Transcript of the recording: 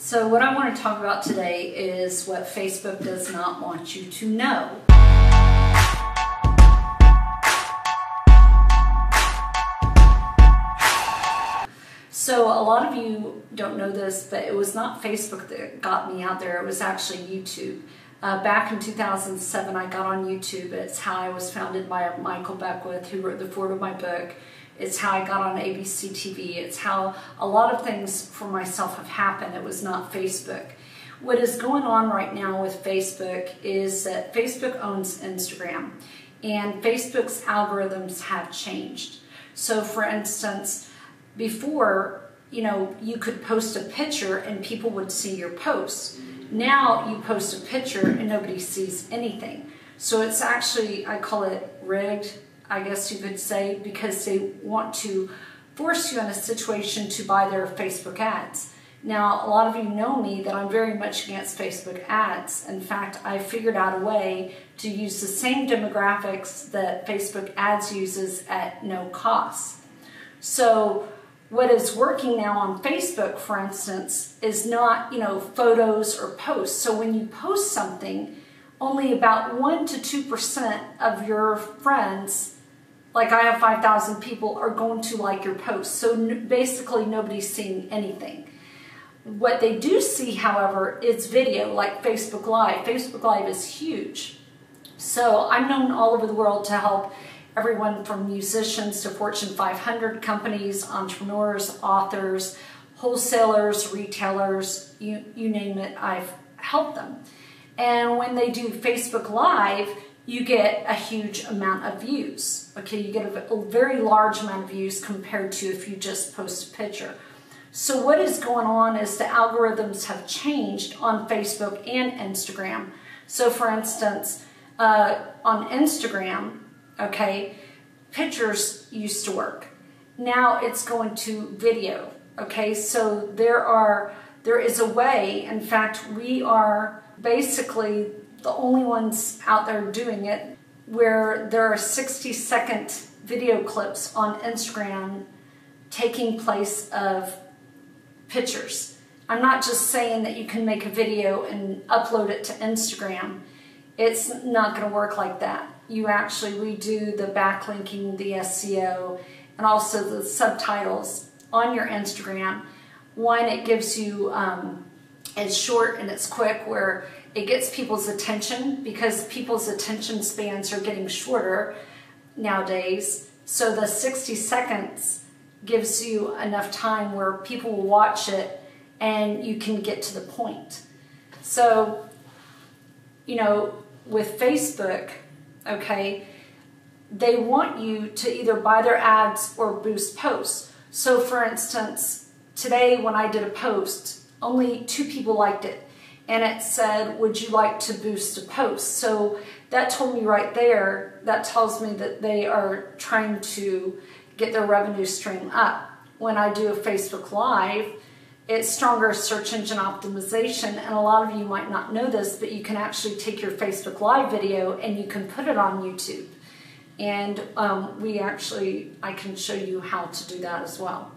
So what I want to talk about today is what Facebook does not want you to know. So a lot of you don't know this, but it was not Facebook that got me out there. It was actually YouTube. Uh, back in 2007, I got on YouTube. It's how I was founded by Michael Beckwith, who wrote the foreword of my book. It's how I got on ABC TV. It's how a lot of things for myself have happened. It was not Facebook. What is going on right now with Facebook is that Facebook owns Instagram and Facebook's algorithms have changed. So for instance, before, you know, you could post a picture and people would see your posts. Now you post a picture and nobody sees anything. So it's actually, I call it rigged I guess you could say, because they want to force you in a situation to buy their Facebook ads. Now, a lot of you know me that I'm very much against Facebook ads. In fact, I figured out a way to use the same demographics that Facebook ads uses at no cost. So, what is working now on Facebook, for instance, is not, you know, photos or posts. So when you post something, only about 1 to 2% of your friends like I have 5,000 people are going to like your post. So basically nobody's seeing anything. What they do see, however, is video like Facebook Live. Facebook Live is huge. So I'm known all over the world to help everyone from musicians to Fortune 500 companies, entrepreneurs, authors, wholesalers, retailers, you, you name it, I've helped them. And when they do Facebook Live, you get a huge amount of views. Okay, you get a, very large amount of views compared to if you just post a picture. So what is going on is the algorithms have changed on Facebook and Instagram. So for instance, uh, on Instagram, okay, pictures used to work. Now it's going to video, okay? So there are, there is a way, in fact, we are basically the only ones out there doing it where there are 60 second video clips on Instagram taking place of pictures. I'm not just saying that you can make a video and upload it to Instagram. It's not going to work like that. You actually redo the backlinking, the SEO, and also the subtitles on your Instagram. One, it gives you, um, it's short and it's quick where it gets people's attention because people's attention spans are getting shorter nowadays. So the 60 seconds gives you enough time where people will watch it and you can get to the point. So, you know, with Facebook, okay, they want you to either buy their ads or boost posts. So for instance, today when I did a post, only two people liked it and it said, would you like to boost a post? So that told me right there, that tells me that they are trying to get their revenue stream up. When I do a Facebook Live, it's stronger search engine optimization, and a lot of you might not know this, but you can actually take your Facebook Live video and you can put it on YouTube. And um, we actually, I can show you how to do that as well.